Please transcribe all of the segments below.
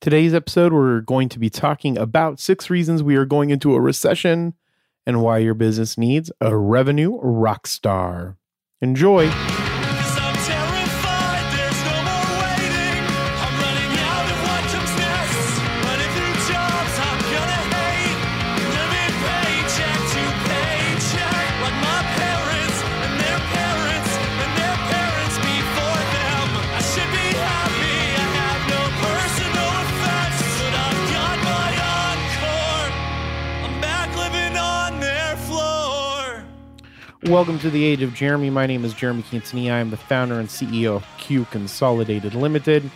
Today's episode, we're going to be talking about six reasons we are going into a recession and why your business needs a revenue rock star. Enjoy. Welcome to the Age of Jeremy. My name is Jeremy Quintanilla. I am the founder and CEO of Q Consolidated Limited.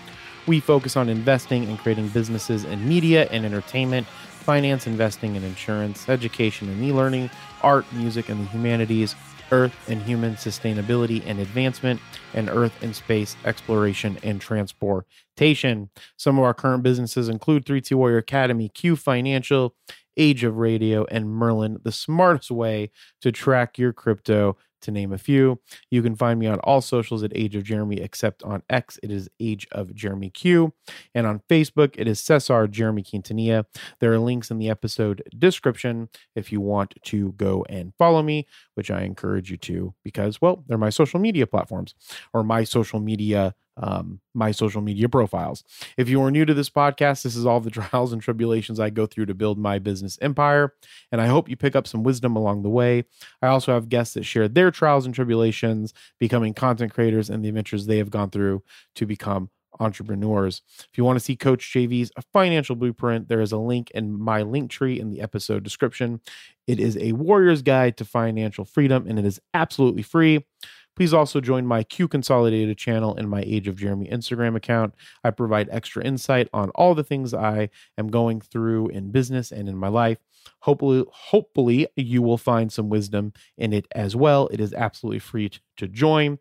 We focus on investing and creating businesses in media and entertainment, finance, investing and insurance, education and e learning, art, music and the humanities, earth and human sustainability and advancement, and earth and space exploration and transportation. Some of our current businesses include 3T Warrior Academy, Q Financial, Age of Radio, and Merlin, the smartest way to track your crypto, to name a few. You can find me on all socials at Age of Jeremy, except on X, it is Age of Jeremy Q. And on Facebook, it is Cesar Jeremy Quintanilla. There are links in the episode description if you want to go and follow me, which I encourage you to because, well, they're my social media platforms or my social media um, my social media profiles. If you are new to this podcast, this is all the trials and tribulations I go through to build my business empire. And I hope you pick up some wisdom along the way. I also have guests that share their trials and tribulations, becoming content creators, and the adventures they have gone through to become entrepreneurs. If you want to see Coach JV's financial blueprint, there is a link in my link tree in the episode description. It is a warrior's guide to financial freedom, and it is absolutely free. Please also join my Q Consolidated channel and my Age of Jeremy Instagram account. I provide extra insight on all the things I am going through in business and in my life. Hopefully, hopefully you will find some wisdom in it as well. It is absolutely free t- to join.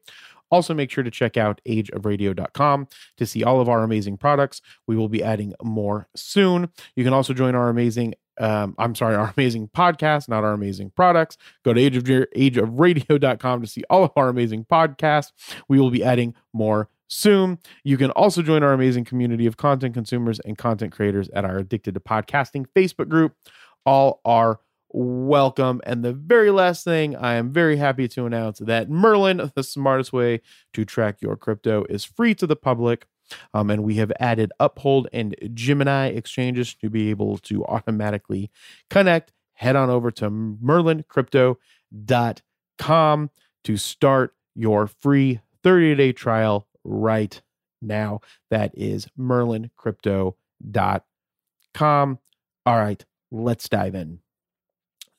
Also, make sure to check out ageofradio.com to see all of our amazing products. We will be adding more soon. You can also join our amazing um, I'm sorry, our amazing podcast, not our amazing products. Go to age of, ageofradio.com to see all of our amazing podcasts. We will be adding more soon. You can also join our amazing community of content consumers and content creators at our Addicted to Podcasting Facebook group. All are welcome. And the very last thing, I am very happy to announce that Merlin, the smartest way to track your crypto, is free to the public. Um, and we have added Uphold and Gemini exchanges to be able to automatically connect. Head on over to merlincrypto.com to start your free 30 day trial right now. That is merlincrypto.com. All right, let's dive in.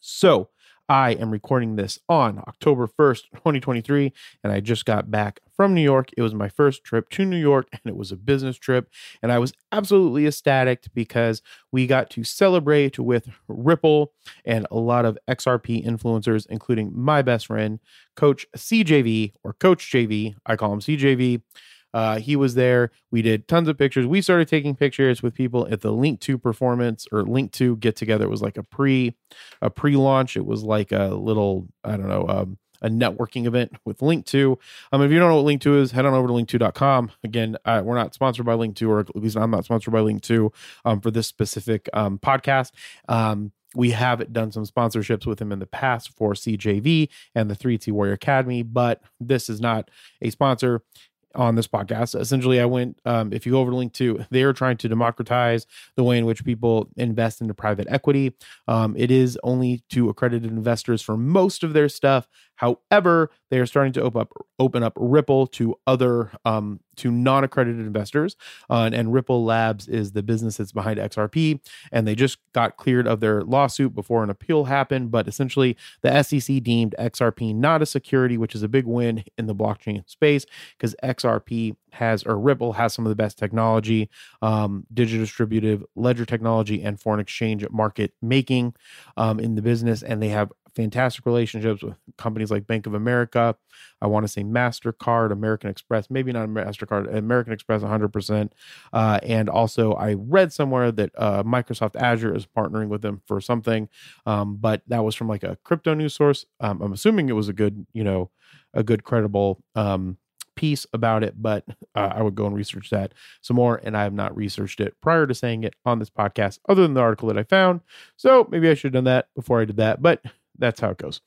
So, I am recording this on October 1st, 2023, and I just got back from New York. It was my first trip to New York, and it was a business trip. And I was absolutely ecstatic because we got to celebrate with Ripple and a lot of XRP influencers, including my best friend, Coach CJV, or Coach JV. I call him CJV. Uh, he was there. We did tons of pictures. We started taking pictures with people at the Linqto performance or Linqto get together. It was like a pre, a pre launch. It was like a little, I don't know, um, a networking event with Linqto. Um, if you don't know what Linqto is, head on over to linqto.com. Again, uh, we're not sponsored by Linqto, or at least I'm not sponsored by Linqto um, for this specific um, podcast. Um, we have done some sponsorships with him in the past for CJV and the 3T Warrior Academy, but this is not a sponsor on this podcast. Essentially, I went, um, if you go over to Linqto, they are trying to democratize the way in which people invest into private equity. Um, it is only to accredited investors for most of their stuff. However, they are starting to open up open up Ripple to other um, to non-accredited investors. Uh, and, and Ripple Labs is the business that's behind XRP, and they just got cleared of their lawsuit before an appeal happened. But essentially, the SEC deemed XRP not a security, which is a big win in the blockchain space because XRP has or Ripple has some of the best technology, um, digital distributive ledger technology, and foreign exchange market making um, in the business, and they have fantastic relationships with companies like Bank of America. I want to say MasterCard, American Express, maybe not MasterCard, American Express 100%. Uh, and also, I read somewhere that uh, Microsoft Azure is partnering with them for something, um, but that was from like a crypto news source. Um, I'm assuming it was a good, you know, a good credible um, piece about it, but uh, I would go and research that some more. And I have not researched it prior to saying it on this podcast, other than the article that I found. So maybe I should have done that before I did that. But that's how it goes.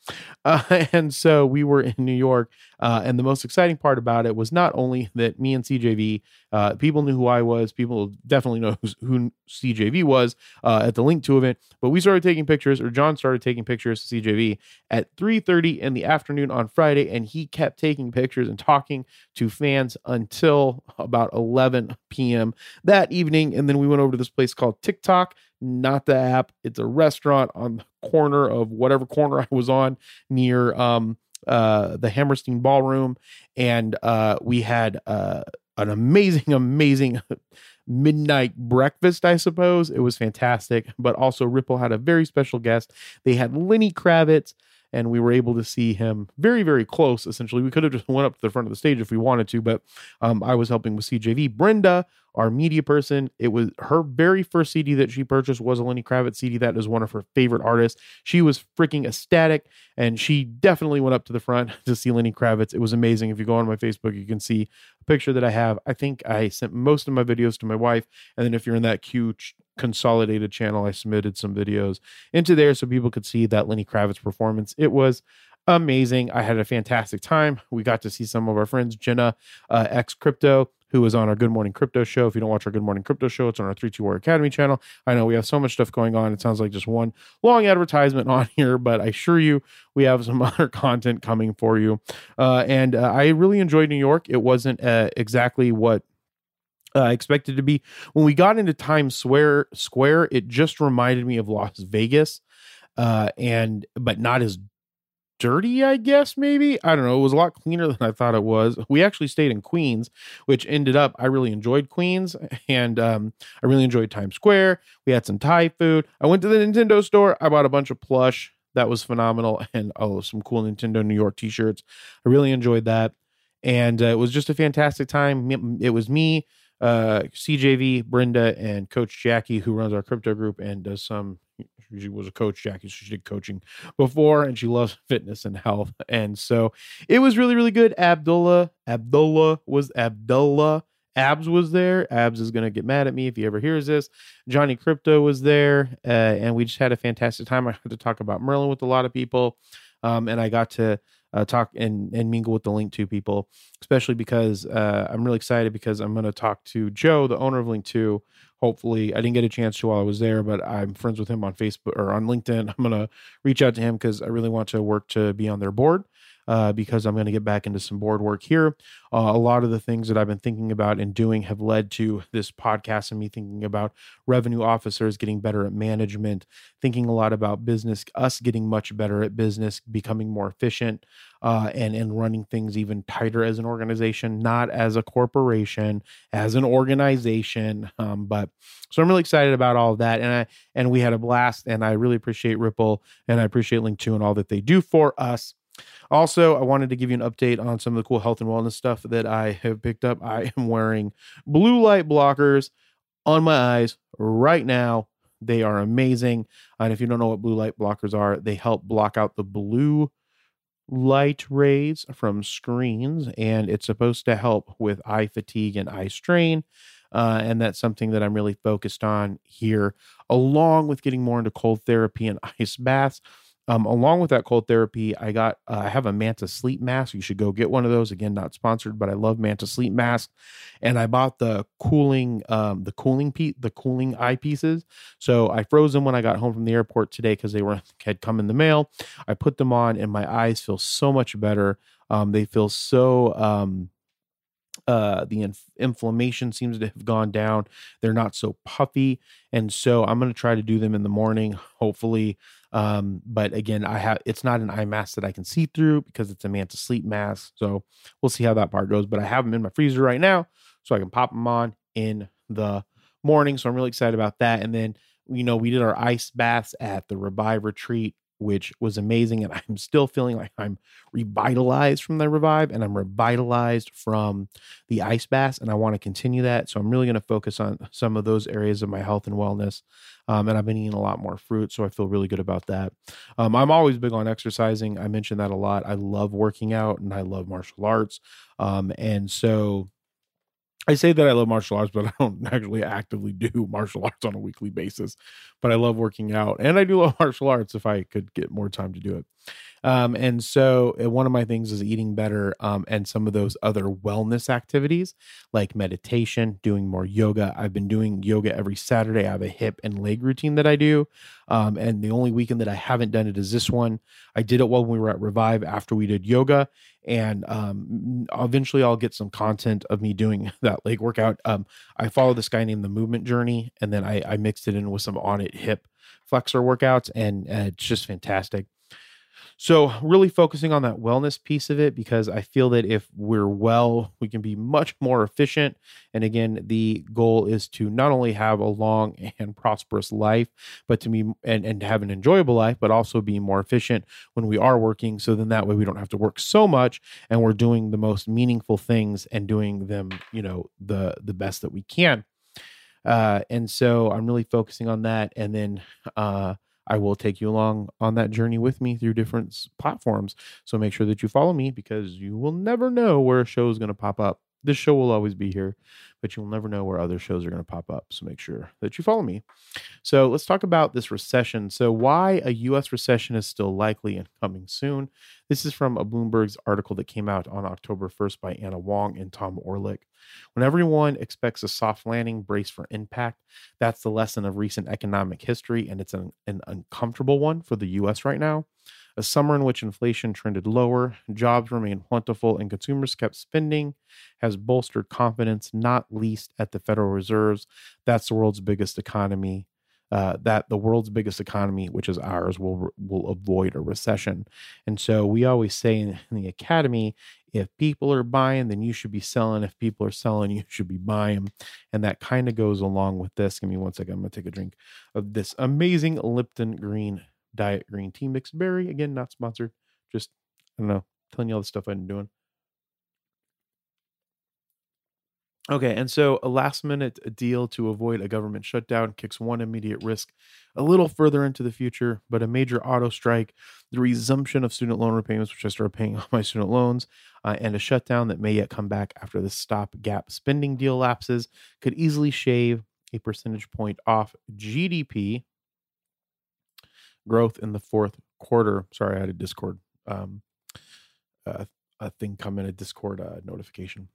Uh, and so we were in New York. Uh, and the most exciting part about it was not only that me and CJV, uh, people knew who I was, people definitely know who CJV was uh, at the Linqto event, but we started taking pictures, or John started taking pictures to CJV at 3.30 in the afternoon on Friday. And he kept taking pictures and talking to fans until about 11 p.m. that evening. And then we went over to this place called TikTok not the app. It's a restaurant on the corner of whatever corner I was on near um uh the Hammerstein Ballroom, and uh we had uh an amazing, amazing midnight breakfast, I suppose. It was fantastic. But also Ripple had a very special guest. They had Lenny Kravitz. And we were able to see him very, very close. Essentially, we could have just went up to the front of the stage if we wanted to, but um, I was helping with CJV. Brenda our media person. It was her very first CD that she purchased was a Lenny Kravitz CD. That is one of her favorite artists. She was freaking ecstatic, and she definitely went up to the front to see Lenny Kravitz. It was amazing. If you go on my Facebook, you can see a picture that I have. I think I sent most of my videos to my wife, and then if you're in that ch- consolidated channel, I submitted some videos into there so people could see that Lenny Kravitz performance. It was amazing. I had a fantastic time. We got to see some of our friends, Jenna, uh, ex crypto, who was on our Good Morning Crypto show. If you don't watch our Good Morning Crypto show, it's on our 3T Warrior Academy channel. I know we have so much stuff going on. It sounds like just one long advertisement on here, but I assure you we have some other content coming for you. Uh, and uh, I really enjoyed New York. It wasn't uh, exactly what uh, I expected to be. When we got into Times Square, Square, it just reminded me of Las Vegas, uh, and but not as dirty, I guess, maybe. I don't know. It was a lot cleaner than I thought it was. We actually stayed in Queens, which ended up, I really enjoyed Queens and um, I really enjoyed Times Square. We had some Thai food. I went to the Nintendo store. I bought a bunch of plush. That was phenomenal. And oh, some cool Nintendo New York t shirts. I really enjoyed that. And uh, it was just a fantastic time. It was me, uh, CJV, Brenda, and Coach Jackie, who runs our crypto group and does some. She was a coach, Jackie, so she did coaching before, and she loves fitness and health. And so it was really, really good. Abdullah, Abdullah was Abdullah. Abs was there. Abs is going to get mad at me if he ever hears this. Johnny Crypto was there, uh, and we just had a fantastic time. I got to talk about Merlin with a lot of people, um, and I got to uh, talk and and mingle with the Linqto people, especially because uh, I'm really excited because I'm going to talk to Joe, the owner of Linqto. Hopefully, I didn't get a chance to while I was there, but I'm friends with him on Facebook or on LinkedIn. I'm going to reach out to him because I really want to work to be on their board. Uh, because I'm going to get back into some board work here. Uh, a lot of the things that I've been thinking about and doing have led to this podcast and me thinking about revenue officers getting better at management, thinking a lot about business, us getting much better at business, becoming more efficient, uh, and and running things even tighter as an organization, not as a corporation, as an organization. Um, but so I'm really excited about all of that, and I and we had a blast, and I really appreciate Ripple, and I appreciate Linqto and all that they do for us. Also, I wanted to give you an update on some of the cool health and wellness stuff that I have picked up. I am wearing blue light blockers on my eyes right now. They are amazing. And if you don't know what blue light blockers are, they help block out the blue light rays from screens, and it's supposed to help with eye fatigue and eye strain. Uh, and that's something that I'm really focused on here, along with getting more into cold therapy and ice baths. Um, along with that cold therapy, I got uh, I have a Manta sleep mask. You should go get one of those. Again, not sponsored, but I love Manta sleep mask. And I bought the cooling um, the cooling pe- the cooling eyepieces. So I froze them when I got home from the airport today because they were had come in the mail. I put them on, and my eyes feel so much better. Um, they feel so um, uh, the inf- inflammation seems to have gone down. They're not so puffy, and so I'm going to try to do them in the morning, hopefully. Um, but again, I have it's not an eye mask that I can see through because it's a Manta sleep mask. So we'll see how that part goes. But I have them in my freezer right now, so I can pop them on in the morning. So I'm really excited about that. And then you know we did our ice baths at the Revive retreat which was amazing. And I'm still feeling like I'm revitalized from the revive and I'm revitalized from the ice baths. And I want to continue that. So I'm really going to focus on some of those areas of my health and wellness. Um, and I've been eating a lot more fruit. So I feel really good about that. Um, I'm always big on exercising. I mention that a lot. I love working out and I love martial arts. Um, and so I say that I love martial arts, but I don't actually actively do martial arts on a weekly basis. But I love working out, and I do love martial arts if I could get more time to do it. Um, and so uh, one of my things is eating better um, and some of those other wellness activities like meditation, doing more yoga. I've been doing yoga every Saturday. I have a hip and leg routine that I do. Um, and the only weekend that I haven't done it is this one. I did it while we were at Revive after we did yoga. And um, eventually I'll get some content of me doing that leg workout. Um, I follow this guy named The Movement Journey, and then I, I mixed it in with some on it hip flexor workouts, and uh, it's just fantastic. So, really focusing on that wellness piece of it because I feel that if we're well, we can be much more efficient. And again, the goal is to not only have a long and prosperous life, but to be and, and have an enjoyable life, but also be more efficient when we are working. So then that way we don't have to work so much and we're doing the most meaningful things and doing them, you know, the the best that we can. Uh, and so I'm really focusing on that. And then uh I will take you along on that journey with me through different platforms. So make sure that you follow me because you will never know where a show is going to pop up. This show will always be here, but you'll never know where other shows are going to pop up. So make sure that you follow me. So let's talk about this recession. So, why a US recession is still likely and coming soon. This is from a Bloomberg's article that came out on October 1st by Anna Wong and Tom Orlik. When everyone expects a soft landing, brace for impact. That's the lesson of recent economic history, and it's an, an uncomfortable one for the US right now. A summer in which inflation trended lower, jobs remained plentiful, and consumers kept spending has bolstered confidence, not least at the Federal Reserves. That's the world's biggest economy. Uh, that the world's biggest economy, which is ours, will will avoid a recession. And so we always say in, in the academy, if people are buying, then you should be selling. If people are selling, you should be buying. And that kind of goes along with this. Give me one second. I'm to take a drink of this amazing Lipton Green Diet Green Tea Mixed Berry. Again, not sponsored. Just, I don't know, telling you all the stuff I've been doing. Okay, and so a last minute deal to avoid a government shutdown kicks one immediate risk a little further into the future, but a major auto strike, the resumption of student loan repayments, which I started paying off my student loans, uh, and a shutdown that may yet come back after the stopgap spending deal lapses could easily shave a percentage point off GDP growth in the fourth quarter. Sorry, I had a Discord um, uh, a thing come in a Discord uh, notification.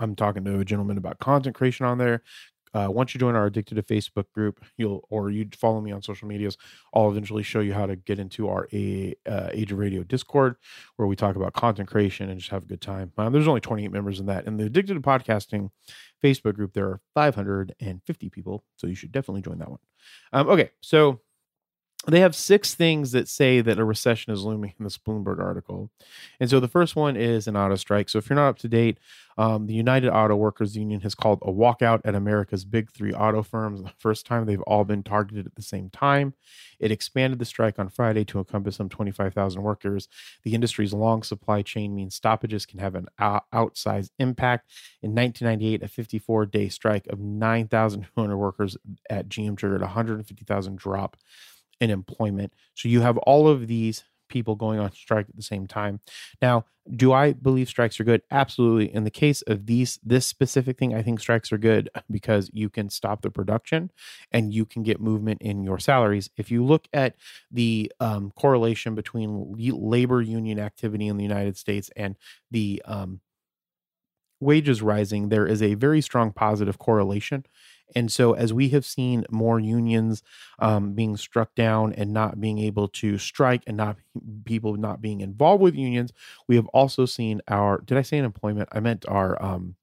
I'm talking to a gentleman about content creation on there. Uh, once you join our addicted to Facebook group, you'll or you follow me on social medias. I'll eventually show you how to get into our a, uh, Age of Radio Discord, where we talk about content creation and just have a good time. Um, there's only 28 members in that. In the addicted to podcasting Facebook group, there are 550 people, so you should definitely join that one. Um, okay, so they have six things that say that a recession is looming in this Bloomberg article. And so the first one is an auto strike. So if you're not up to date, um, the United Auto Workers Union has called a walkout at America's big three auto firms. The first time they've all been targeted at the same time. It expanded the strike on Friday to encompass some 25,000 workers. The industry's long supply chain means stoppages can have an outsized impact. In 1998, a 54 day strike of 9,200 workers at GM triggered a 150,000 drop in employment. So you have all of these people going on strike at the same time. Now, do I believe strikes are good? Absolutely. In the case of these this specific thing, I think strikes are good because you can stop the production and you can get movement in your salaries. If you look at the um, correlation between labor union activity in the United States and the um, wages rising, there is a very strong positive correlation. And so, as we have seen more unions um, being struck down and not being able to strike, and not people not being involved with unions, we have also seen our. Did I say unemployment? I meant our. Um,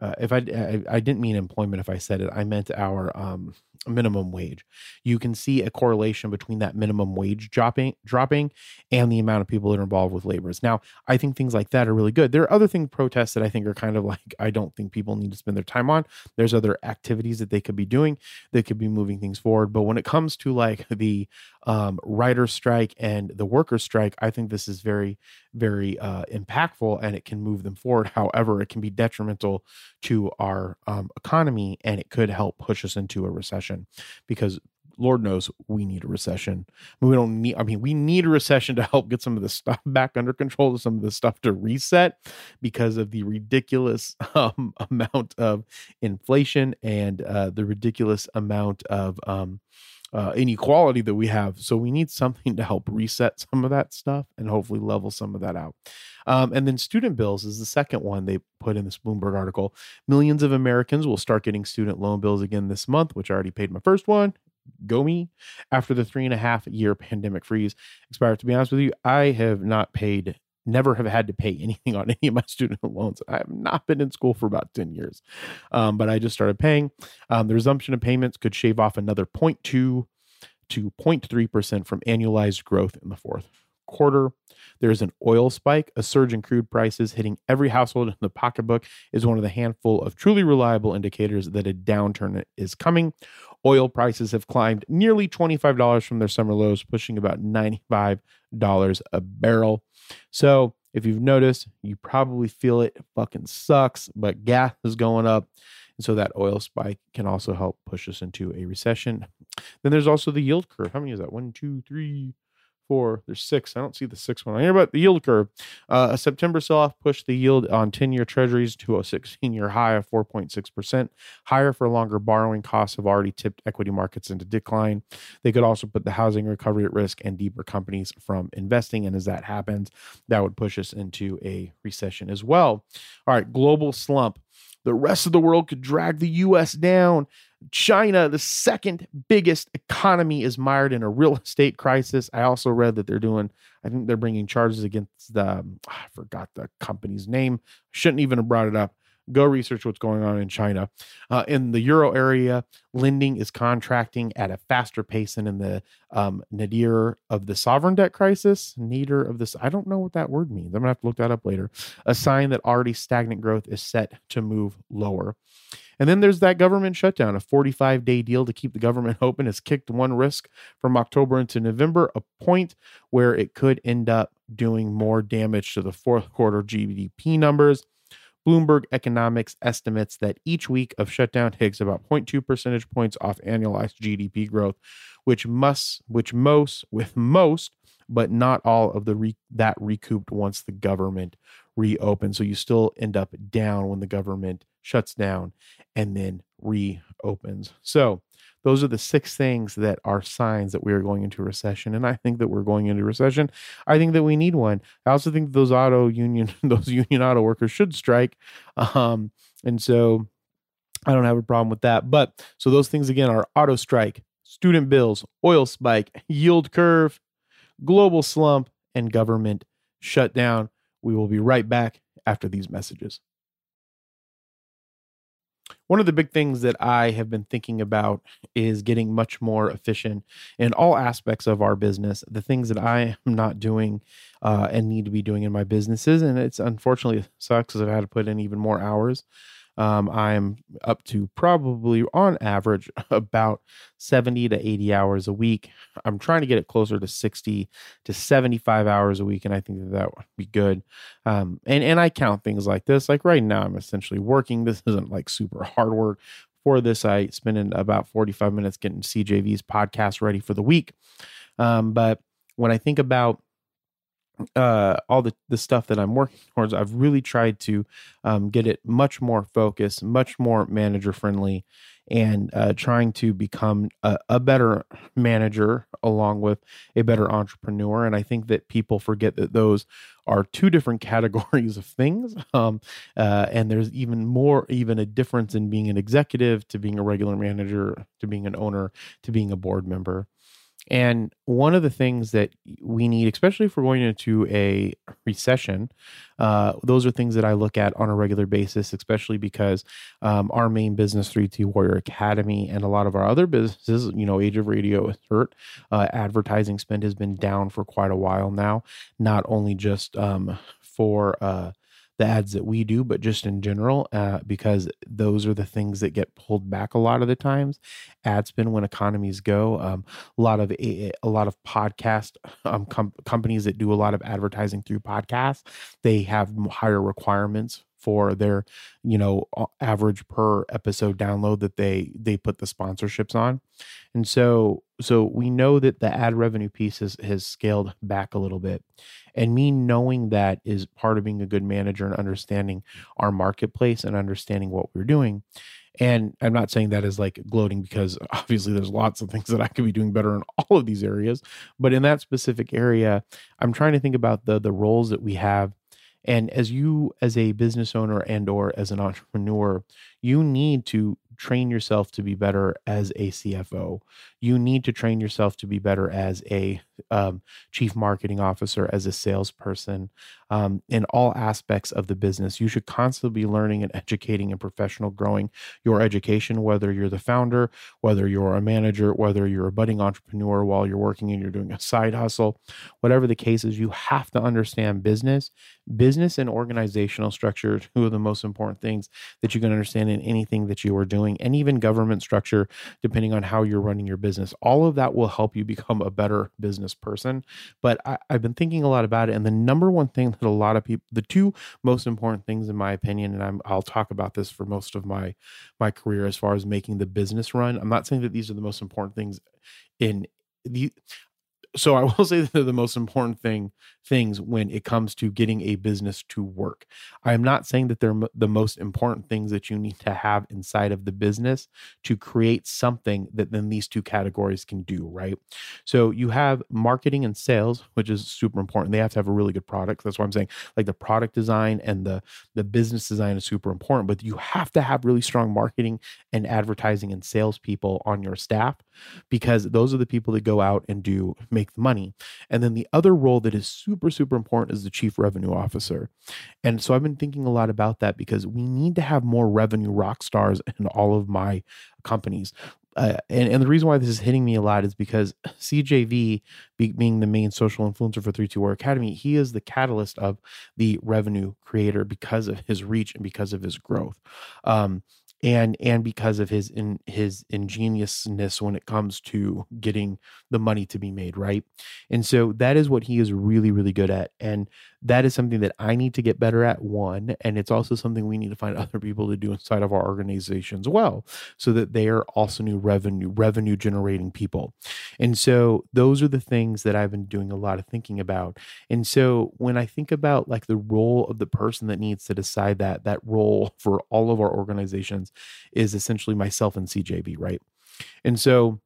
uh, if I, I I didn't mean employment if I said it, I meant our um minimum wage. You can see a correlation between that minimum wage dropping dropping and the amount of people that are involved with laborers. Now, I think things like that are really good. There are other things protests that I think are kind of like I don't think people need to spend their time on. There's other activities that they could be doing that could be moving things forward. But when it comes to like the um, writer strike and the worker strike, I think this is very, very uh, impactful and it can move them forward. However, it can be detrimental to our um, economy and it could help push us into a recession because Lord knows we need a recession. We don't need, I mean, we need a recession to help get some of the stuff back under control, some of the stuff to reset because of the ridiculous um, amount of inflation and uh, the ridiculous amount of um, uh, inequality that we have. So we need something to help reset some of that stuff and hopefully level some of that out. Um, and then student bills is the second one they put in this Bloomberg article. Millions of Americans will start getting student loan bills again this month, which I already paid my first one. Go me. After the three and a half year pandemic freeze expired, to be honest with you, I have not paid never have had to pay anything on any of my student loans. I have not been in school for about 10 years, um, but I just started paying. Um, the resumption of payments could shave off another 0.2 to 0.3% from annualized growth in the fourth quarter. There's an oil spike. A surge in crude prices hitting every household in the pocketbook is one of the handful of truly reliable indicators that a downturn is coming. Oil prices have climbed nearly $25 from their summer lows, pushing about $95 a barrel. So, if you've noticed, you probably feel it. It fucking sucks, but gas is going up. And so that oil spike can also help push us into a recession. Then there's also the yield curve. How many is that? One, two, three, four. There's six. I don't see the sixth one on here, but the yield curve. Uh, a September sell off pushed the yield on 10 year treasuries to a 16 year high of 4.6%. Higher for longer borrowing costs have already tipped equity markets into decline. They could also put the housing recovery at risk and deeper companies from investing. And as that happens, that would push us into a recession as well. All right, global slump. The rest of the world could drag the US down. China, the second biggest economy, is mired in a real estate crisis. I also read that they're doing, I think they're bringing charges against the, um, I forgot the company's name. Shouldn't even have brought it up. Go research what's going on in China. Uh, in the euro area, lending is contracting at a faster pace than in the um, nadir of the sovereign debt crisis. Nadir of this, I don't know what that word means. I'm gonna have to look that up later. A sign that already stagnant growth is set to move lower. And then there's that government shutdown. A 45 day deal to keep the government open has kicked one risk from October into November, a point where it could end up doing more damage to the fourth quarter GDP numbers. Bloomberg Economics estimates that each week of shutdown takes about 0.2 percentage points off annualized GDP growth, which must, which most, with most, but not all of the re, that recouped once the government reopens. So you still end up down when the government shuts down and then reopens. So those are the six things that are signs that we are going into recession. And I think that we're going into recession. I think that we need one. I also think those auto union, those union auto workers should strike. Um, and so I don't have a problem with that. But so those things again are auto strike, student bills, oil spike, yield curve, global slump, and government shutdown. We will be right back after these messages. One of the big things that I have been thinking about is getting much more efficient in all aspects of our business. The things that I am not doing uh, and need to be doing in my businesses, and it's unfortunately sucks because I've had to put in even more hours. Um, I'm up to probably on average about 70 to 80 hours a week. I'm trying to get it closer to 60 to 75 hours a week, and I think that, that would be good. Um, and and I count things like this. Like right now, I'm essentially working. This isn't like super hard work. For this, I spend about 45 minutes getting CJV's podcast ready for the week. Um, but when I think about uh all the the stuff that i'm working towards i've really tried to um, get it much more focused much more manager friendly and uh, trying to become a, a, better manager along with a better entrepreneur and i think that people forget that those are two different categories of things um, uh, and there's even more even a difference in being an executive to being a regular manager to being an owner to being a board member And one of the things that we need, especially if we're going into a recession, uh, those are things that I look at on a regular basis, especially because um, our main business, 3T Warrior Academy, and a lot of our other businesses, you know, Age of Radio is hurt. Uh, advertising spend has been down for quite a while now, not only just um, for uh, the ads that we do, but just in general, uh, because those are the things that get pulled back a lot of the times. Ad spend when economies go. Um, a lot of a, a lot of podcast um, com- companies that do a lot of advertising through podcasts, they have higher requirements for their you know average per episode download that they they put the sponsorships on and so so we know that the ad revenue piece has, has scaled back a little bit. And me knowing that is part of being a good manager and understanding our marketplace and understanding what we're doing. And i'm not saying that as like gloating because obviously there's lots of things that i could be doing better in all of these areas. But in that specific area i'm trying to think about the the roles that we have. And as you as a business owner and or as an entrepreneur you need to train yourself to be better as a cfo you need to train yourself to be better as a um, chief marketing officer as a salesperson um, in all aspects of the business. You should constantly be learning and educating and professional growing your education whether you're the founder whether you're a manager whether you're a budding entrepreneur while you're working and you're doing a side hustle. Whatever the case is you have to understand business business and organizational structure two of the most important things that you can understand in anything that you are doing and even government structure depending on how you're running your business. All of that will help you become a better business person. But I, i've been thinking a lot about it and the number one thing that a lot of people the two most important things in my opinion and I'm, i'll talk about this for most of my my career as far as making the business run. I'm not saying that these are the most important things in the so I will say that they're the most important thing things when it comes to getting a business to work. I am not saying that they're the most important things that you need to have inside of the business to create something that then these two categories can do, right? So you have marketing and sales, which is super important. They have to have a really good product. That's why I'm saying like the product design and the the business design is super important, but you have to have really strong marketing and advertising and sales people on your staff because those are the people that go out and do make the money. And then the other role that is super, super important is the chief revenue officer. And so I've been thinking a lot about that because we need to have more revenue rock stars in all of my companies. Uh, and, and the reason why this is hitting me a lot is because CJV, be, being the main social influencer for 3T Warrior Academy, he is the catalyst of the revenue creator because of his reach and because of his growth. Um, and and because of his in his ingeniousness when it comes to getting the money to be made right? And so that is what he is really really good at and that is something that i need to get better at one and it's also something we need to find other people to do inside of our organization as well so that they are also new revenue revenue generating people and so those are the things that i've been doing a lot of thinking about and so when i think about like the role of the person that needs to decide that that role for all of our organizations is essentially myself and CJV, right? And so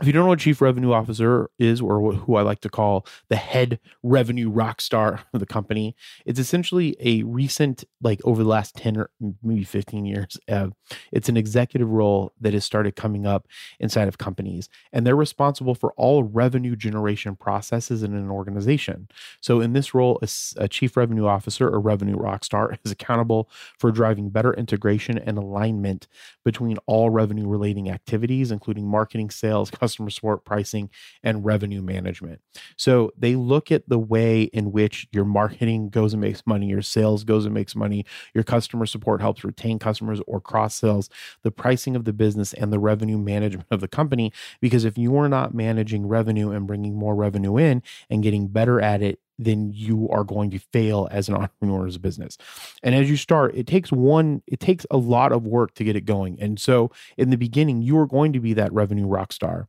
if you don't know what chief revenue officer is or who i like to call the head revenue rock star of the company it's essentially a recent like over the last 10 or maybe 15 years uh, it's an executive role that has started coming up inside of companies and they're responsible for all revenue generation processes in an organization. So in this role a chief revenue officer or revenue rock star is accountable for driving better integration and alignment between all revenue relating activities including marketing sales customer support pricing and revenue management. So they look at the way in which your marketing goes and makes money your sales goes and makes money your customer support helps retain customers or cross sales the pricing of the business and the revenue management of the company. Because if you are not managing revenue and bringing more revenue in and getting better at it then you are going to fail as an entrepreneur as a business. And as you start it takes one it takes a lot of work to get it going. And so in the beginning you are going to be that revenue rock star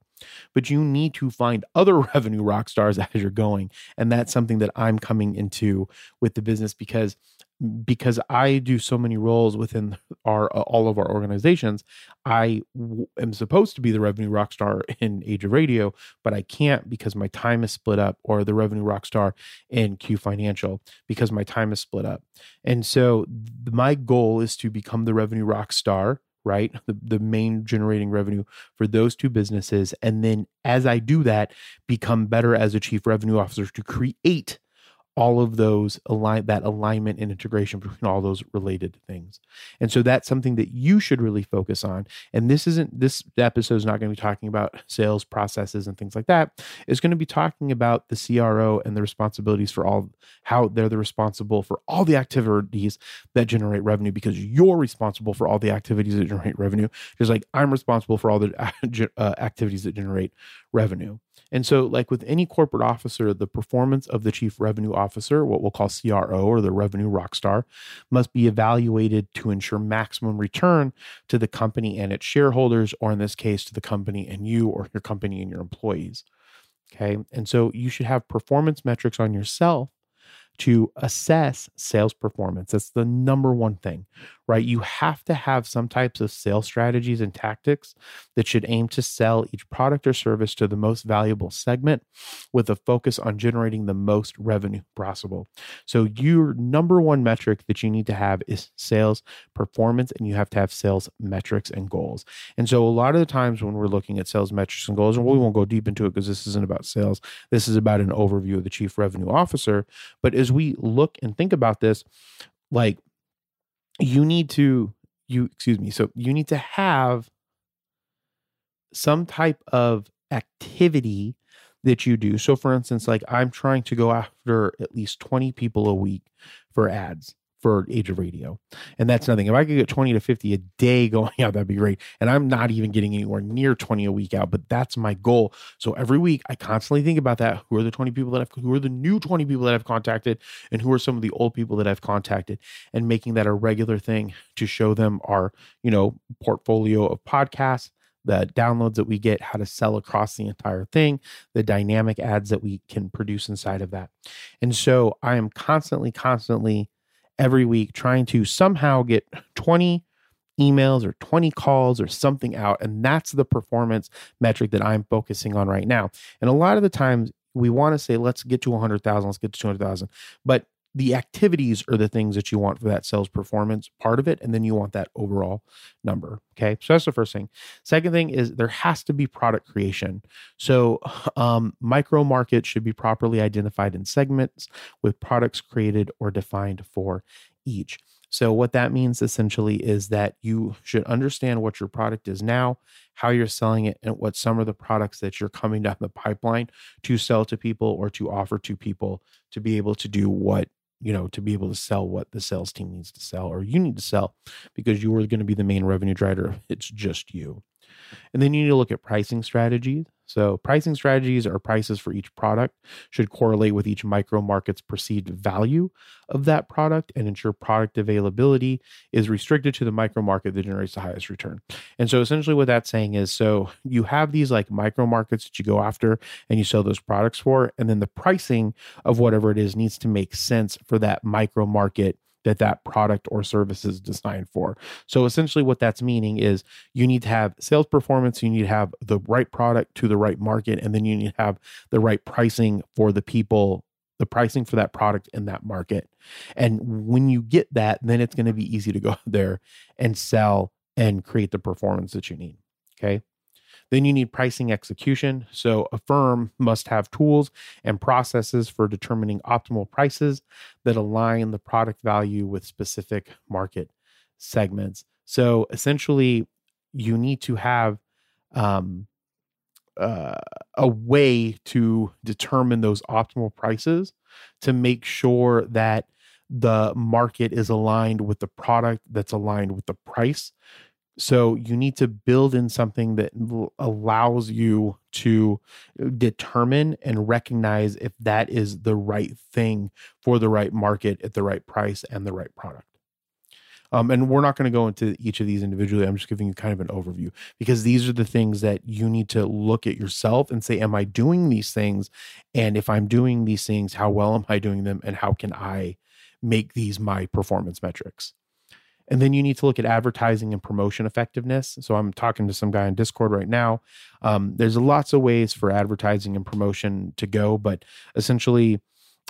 but you need to find other revenue rock stars as you're going. And that's something that i'm coming into with the business because because i do so many roles within our uh, all of our organizations i w- am supposed to be the revenue rock star in age of radio but i can't because my time is split up or the revenue rock star in q financial because my time is split up and so th- my goal is to become the revenue rock star right? The, the main generating revenue for those two businesses. And then as I do that, become better as a chief revenue officer to create all of those align that alignment and integration between all those related things. And so that's something that you should really focus on. And this isn't this episode is not going to be talking about sales processes and things like that. It's going to be talking about the CRO and the responsibilities for all how they're the responsible for all the activities that generate revenue because you're responsible for all the activities that generate revenue just like I'm responsible for all the uh, activities that generate revenue. And so, like with any corporate officer, the performance of the chief revenue officer, what we'll call CRO or the revenue rock star, must be evaluated to ensure maximum return to the company and its shareholders, or in this case, to the company and you, or your company and your employees. Okay. And so, you should have performance metrics on yourself to assess sales performance. That's the number one thing, right? Mm-hmm. You have to have some types of sales strategies and tactics that should aim to sell each product or service to the most valuable segment with a focus on generating the most revenue possible. So, your number one metric that you need to have is sales performance, and you have to have sales metrics and goals. And so, a lot of the times when we're looking at sales metrics and goals, and we won't go deep into it because this isn't about sales, this is about an overview of the chief revenue officer. But as we look and think about this, like you need to you excuse me so you need to have some type of activity that you do. So for instance like i'm trying to go after at least 20 people a week for ads for age of radio. And that's nothing. If i could get 20 to 50 a day going out that'd be great. And i'm not even getting anywhere near 20 a week out but that's my goal. So every week i constantly think about that. Who are the 20 people that i've who are the new 20 people that i've contacted? And who are some of the old people that i've contacted? And making that a regular thing to show them our you know portfolio of podcasts the downloads that we get, how to sell across the entire thing, the dynamic ads that we can produce inside of that. And so I am constantly, constantly every week trying to somehow get 20 emails or 20 calls or something out. And that's the performance metric that I'm focusing on right now. And a lot of the times we want to say, let's get to 100,000, let's get to 200,000. But the activities are the things that you want for that sales performance part of it and then you want that overall number okay? So that's the first thing. Second thing is there has to be product creation. So um, micro markets should be properly identified in segments with products created or defined for each. So what that means essentially is that you should understand what your product is now how you're selling it and what some of the products that you're coming down the pipeline to sell to people or to offer to people to be able to do what you know, to be able to sell what the sales team needs to sell or you need to sell because you are going to be the main revenue driver. It's just you. And then you need to look at pricing strategies. So, pricing strategies or prices for each product should correlate with each micro market's perceived value of that product and ensure product availability is restricted to the micro market that generates the highest return. And so, essentially, what that's saying is so you have these like micro markets that you go after and you sell those products for, and then the pricing of whatever it is needs to make sense for that micro market that that product or service is designed for. So essentially what that's meaning is you need to have sales performance, you need to have the right product to the right market and then you need to have the right pricing for the people the pricing for that product in that market. And when you get that, then it's going to be easy to go there and sell and create the performance that you need. Okay. Then you need pricing execution. So a firm must have tools and processes for determining optimal prices that align the product value with specific market segments. So essentially, you need to have um, uh, a way to determine those optimal prices to make sure that the market is aligned with the product that's aligned with the price so you need to build in something that allows you to uh, determine and recognize if that is the right thing for the right market at the right price and the right product. Um, and we're not going to go into each of these individually. I'm just giving you kind of an overview because these are the things that you need to look at yourself and say, Am I doing these things? And if I'm doing these things, how well am I doing them? And how can I make these my performance metrics? And then you need to look at advertising and promotion effectiveness. So I'm talking to some guy on Discord right now. Um, there's lots of ways for advertising and promotion to go, but essentially,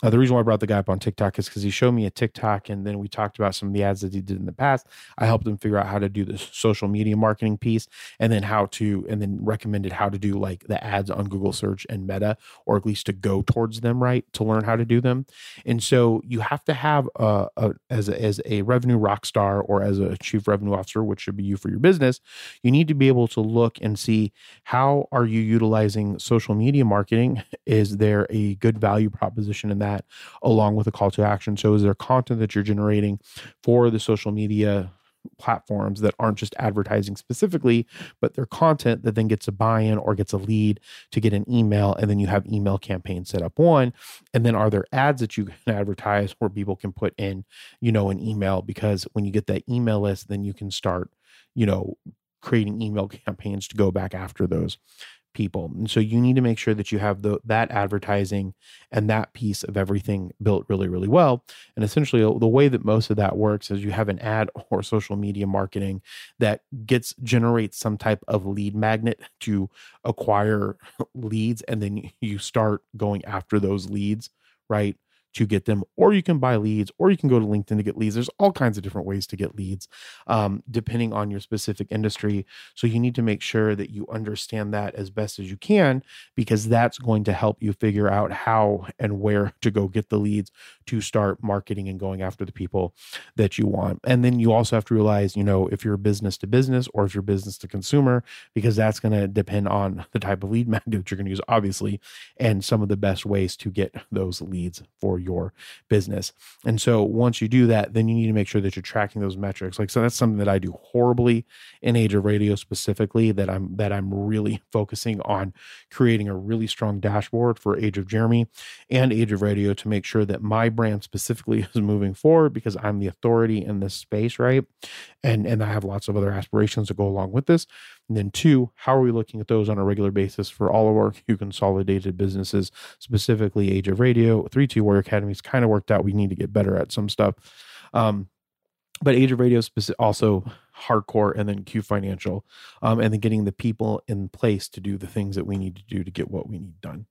uh, the reason why I brought the guy up on TikTok is because he showed me a TikTok, and then we talked about some of the ads that he did in the past. I helped him figure out how to do the social media marketing piece, and then how to, and then recommended how to do like the ads on Google Search and Meta, or at least to go towards them, right, to learn how to do them. And so you have to have a, a as a, as a revenue rock star or as a chief revenue officer, which should be you for your business. You need to be able to look and see how are you utilizing social media marketing. Is there a good value proposition in that? That along with a call to action. So, is there content that you're generating for the social media platforms that aren't just advertising specifically, but they're content that then gets a buy in or gets a lead to get an email. And then you have email campaigns set up one. And then are there ads that you can advertise where people can put in, you know, an email? Because when you get that email list, then you can start, you know, creating email campaigns to go back after those people. And so you need to make sure that you have the that advertising and that piece of everything built really really well. And essentially uh, the way that most of that works is you have an ad or social media marketing that gets generates some type of lead magnet to acquire leads and then you start going after those leads, right? To get them, or you can buy leads, or you can go to LinkedIn to get leads. There's all kinds of different ways to get leads, um, depending on your specific industry. So you need to make sure that you understand that as best as you can, because that's going to help you figure out how and where to go get the leads to start marketing and going after the people that you want. And then you also have to realize, you know, if you're business to business or if you're business to consumer, because that's going to depend on the type of lead magnet you're going to use, obviously, and some of the best ways to get those leads for your business. And so once you do that, then you need to make sure that you're tracking those metrics. Like so that's something that I do horribly in Age of Radio specifically that I'm that I'm really focusing on creating a really strong dashboard for Age of Jeremy and Age of Radio to make sure that my brand specifically is moving forward because I'm the authority in this space, right? And and I have lots of other aspirations to go along with this. And then two, how are we looking at those on a regular basis for all of our Q consolidated businesses, specifically Age of Radio, 3T Warrior Academy's kind of worked out. We need to get better at some stuff. Um, but Age of Radio is also hardcore and then Q Financial, um, and then getting the people in place to do the things that we need to do to get what we need done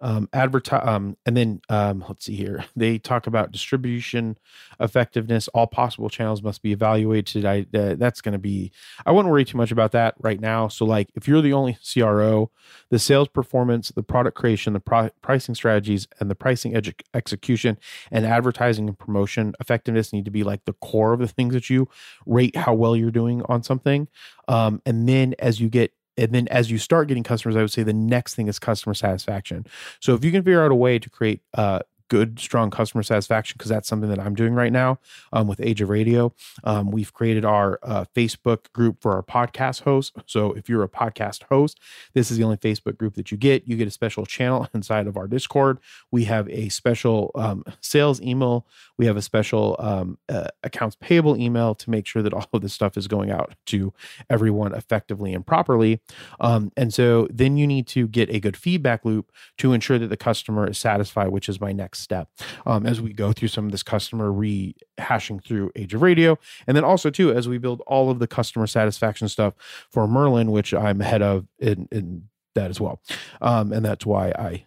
um, advertise um, and then um, let's see here. They talk about distribution effectiveness. All possible channels must be evaluated. I, uh, that's going to be i wouldn't worry too much about that right now. So like if you're the only cro the sales performance the product creation the pro- pricing strategies and the pricing edu- execution and advertising and promotion effectiveness need to be like the core of the things that you rate how well you're doing on something. Um, and then as you get and then as you start getting customers, I would say the next thing is customer satisfaction. So if you can figure out a way to create uh, good, strong customer satisfaction because that's something that I'm doing right now um, with Age of Radio. Um, we've created our uh, Facebook group for our podcast hosts. So if you're a podcast host, this is the only Facebook group that you get. You get a special channel inside of our Discord. We have a special um, sales email. We have a special um, uh, accounts payable email to make sure that all of this stuff is going out to everyone effectively and properly. Um, and so then you need to get a good feedback loop to ensure that the customer is satisfied, which is my next next step um, as we go through some of this customer rehashing through Age of Radio. And then also, too, as we build all of the customer satisfaction stuff for Merlin, which I'm head of in, in that as well. Um, and that's why I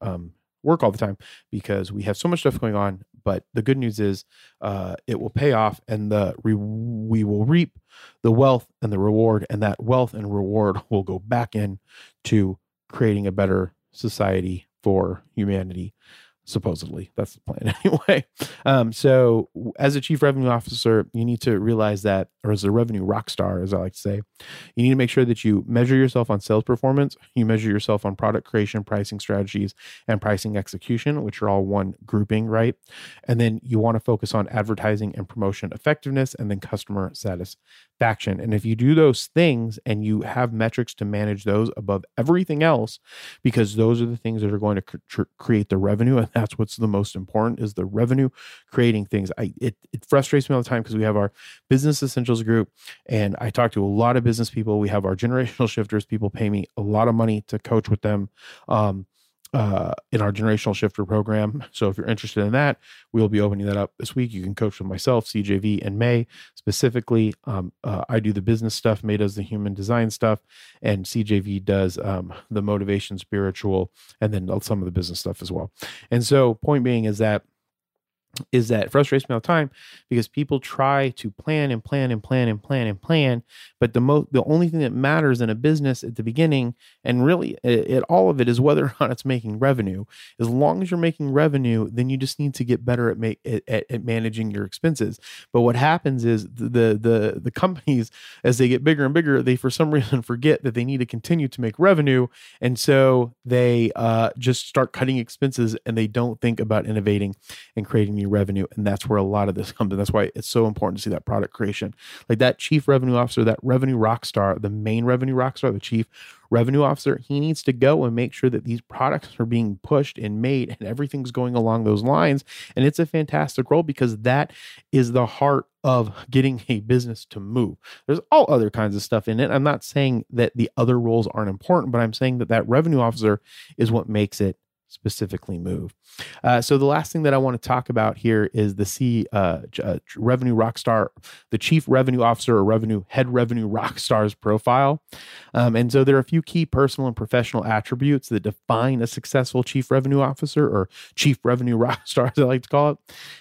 um, work all the time because we have so much stuff going on. But the good news is uh, it will pay off and the re- we will reap the wealth and the reward. And that wealth and reward will go back in to creating a better society for humanity supposedly. That's the plan anyway. Um, so as a chief revenue officer you need to realize that or as a revenue rock star as i like to say you need to make sure that you measure yourself on sales performance you measure yourself on product creation pricing strategies and pricing execution which are all one grouping right? And then you want to focus on advertising and promotion effectiveness and then customer satisfaction and if you do those things and you have metrics to manage those above everything else because those are the things that are going to cr- create the revenue and that's what's the most important is the revenue creating things. I it, it frustrates me all the time because we have our business essentials group and i talk to a lot of business people. We have our generational shifters. People pay me a lot of money to coach with them. Um, uh, in our generational shifter program. So if you're interested in that, we'll be opening that up this week. You can coach with myself, CJV, and May specifically. Um, uh, I do the business stuff, May does the human design stuff, and CJV does um, the motivation, spiritual, and then some of the business stuff as well. And so, point being is that is that frustrates me all the time because people try to plan and plan and plan and plan and plan but the most the only thing that matters in a business at the beginning and really it, it, all of it is whether or not it's making revenue. As long as you're making revenue then you just need to get better at, make, at, at managing your expenses. But what happens is the, the the the companies as they get bigger and bigger they for some reason forget that they need to continue to make revenue and so they uh, just start cutting expenses and they don't think about innovating and creating new revenue and that's where a lot of this comes in. That's why it's so important to see that product creation. Like that chief revenue officer that revenue rock star the main revenue rock star the chief revenue officer he needs to go and make sure that these products are being pushed and made and everything's going along those lines. And it's a fantastic role because that is the heart of getting a business to move. There's all other kinds of stuff in it. I'm not saying that the other roles aren't important but i'm saying that that revenue officer is what makes it specifically move. Uh, so the last thing that I want to talk about here is the C uh, uh, revenue rockstar, the chief revenue officer or revenue head revenue rockstar's profile. Um, and so there are a few key personal and professional attributes that define a successful chief revenue officer or chief revenue rockstar, as I like to call it.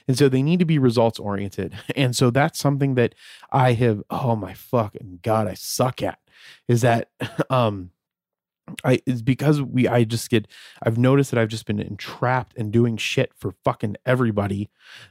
And so they need to be results oriented. And so that's something that I have. Oh my fucking god, I suck at. Is that um I it's because we I just get I've noticed that I've just been entrapped and doing shit for fucking everybody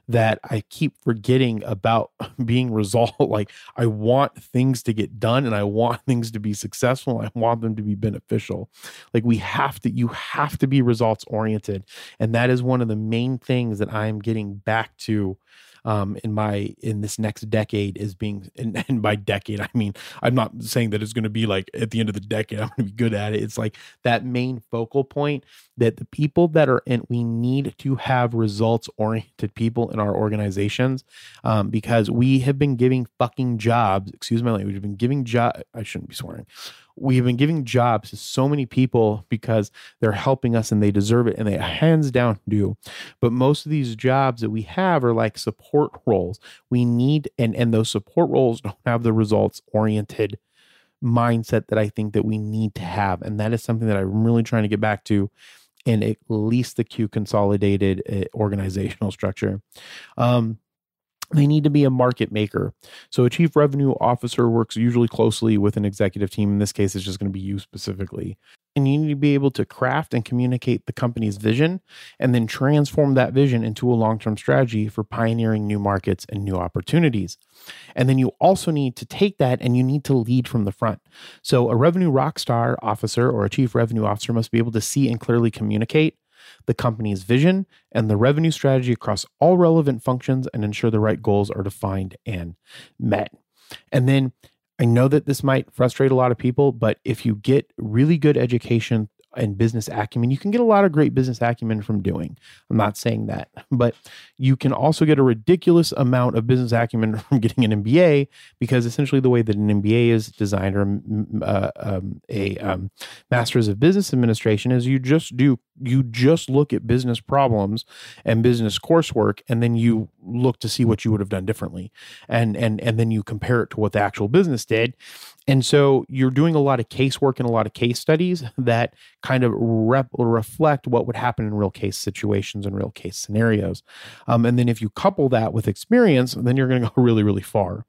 that I keep forgetting about being resolved. Like I want things to get done and I want things to be successful. I want them to be beneficial. Like we have to you have to be results oriented. And that is one of the main things that I'm getting back to um, in my in this next decade is being and, and by decade I mean I'm not saying that it's going to be like at the end of the decade I'm going to be good at it. It's like that main focal point that the people that are in we need to have results oriented people in our organizations um, because we have been giving fucking jobs. Excuse my language. We've been giving job. I shouldn't be swearing we've been giving jobs to so many people because they're helping us and they deserve it and they hands down do. But most of these jobs that we have are like support roles. We need and and those support roles don't have the results oriented mindset that i think that we need to have. And that is something that i'm really trying to get back to in at least the q consolidated uh, organizational structure. Um they need to be a market maker. So a chief revenue officer works usually closely with an executive team. In this case, it's just going to be you specifically. And you need to be able to craft and communicate the company's vision and then transform that vision into a long term strategy for pioneering new markets and new opportunities. And then you also need to take that and you need to lead from the front. So a revenue rock star officer or a chief revenue officer must be able to see and clearly communicate the company's vision and the revenue strategy across all relevant functions and ensure the right goals are defined and met. And then I know that this might frustrate a lot of people, but if you get really good education and business acumen. You can get a lot of great business acumen from doing. I'm not saying that, but you can also get a ridiculous amount of business acumen from getting an MBA because essentially the way that an MBA is designed or uh, um, a um, master's of business administration is you just do you just look at business problems and business coursework and then you look to see what you would have done differently and and and then you compare it to what the actual business did and so you're doing a lot of casework and a lot of case studies that kind of rep- reflect what would happen in real case situations and real case scenarios. Um, and then if you couple that with experience, then you're going to go really, really far.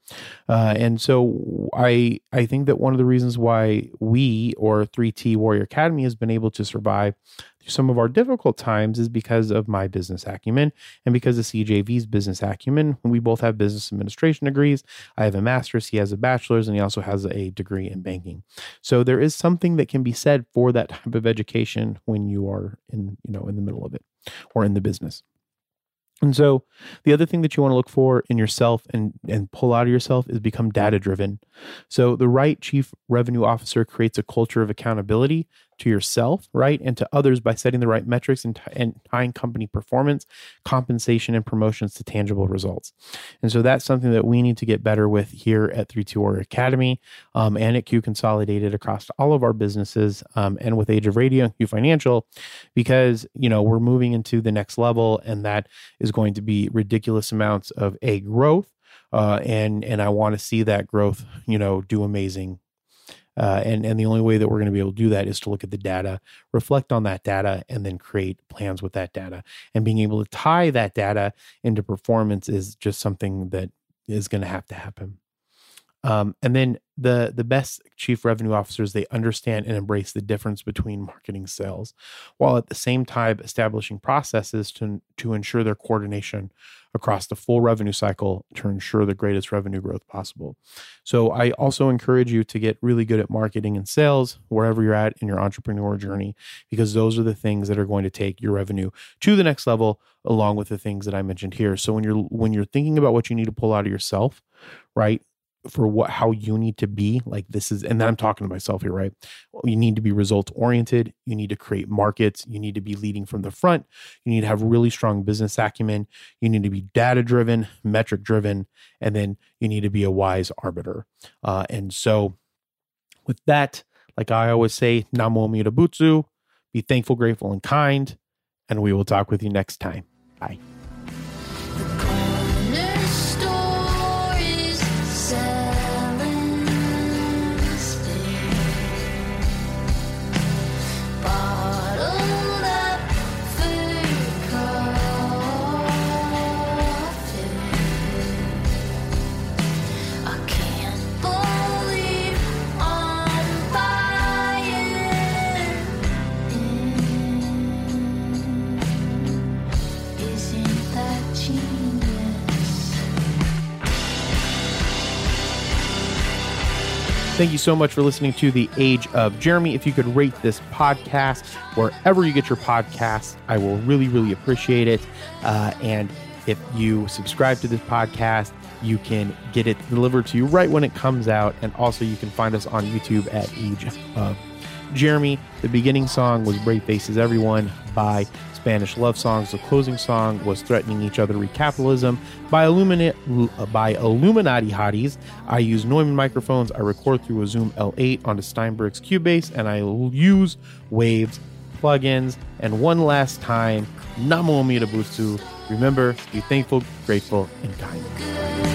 Uh, and so I I think that one of the reasons why we or 3T Warrior Academy has been able to survive some of our difficult times is because of my business acumen and because of CJV's business acumen. We both have business administration degrees. I have a master's, he has a bachelor's, and he also has a degree in banking. So there is something that can be said for that type of education when you are in, you know, in the middle of it or in the business. And so the other thing that you want to look for in yourself and, and pull out of yourself is become data driven. So the right chief revenue officer creates a culture of accountability to yourself, right? And to others by setting the right metrics and, t- and tying company performance, compensation, and promotions to tangible results. And so that's something that we need to get better with here at 3T Warrior Academy um, and at Q Consolidated across all of our businesses um, and with Age of Radio and Q Financial, because, you know, we're moving into the next level and that is going to be ridiculous amounts of A, growth. Uh, and and I want to see that growth, you know, do amazing uh, and and the only way that we're going to be able to do that is to look at the data, reflect on that data, and then create plans with that data. And being able to tie that data into performance is just something that is going to have to happen. Um, and then the the best chief revenue officers they understand and embrace the difference between marketing sales, while at the same time establishing processes to to ensure their coordination across the full revenue cycle to ensure the greatest revenue growth possible. So I also encourage you to get really good at marketing and sales wherever you're at in your entrepreneur journey because those are the things that are going to take your revenue to the next level along with the things that I mentioned here. So when you're when you're thinking about what you need to pull out of yourself, right? For what how you need to be like this is and then i'm talking to myself here right? You need to be result oriented. You need to create markets. You need to be leading from the front. You need to have really strong business acumen. You need to be data driven metric driven and then you need to be a wise arbiter. Uh, and so with that like i always say namo amida butsu be thankful grateful and kind and we will talk with you next time. Bye Thank you so much for listening to The Age of Jeremy. If you could rate this podcast wherever you get your podcasts, I will really, really appreciate it. Uh, and if you subscribe to this podcast, you can get it delivered to you right when it comes out. And also, you can find us on YouTube at Age of Jeremy. The beginning song was Brave Faces Everyone by Spanish Love Songs. The closing song was Threatening Each Other Recapitalism by, Illumina- by Illuminati Hotties. I use Neumann microphones. I record through a Zoom L8 onto Steinberg's Cubase, and I use Waves plugins. And one last time, Namo Amida Butsu. Remember, be thankful, grateful, and kind.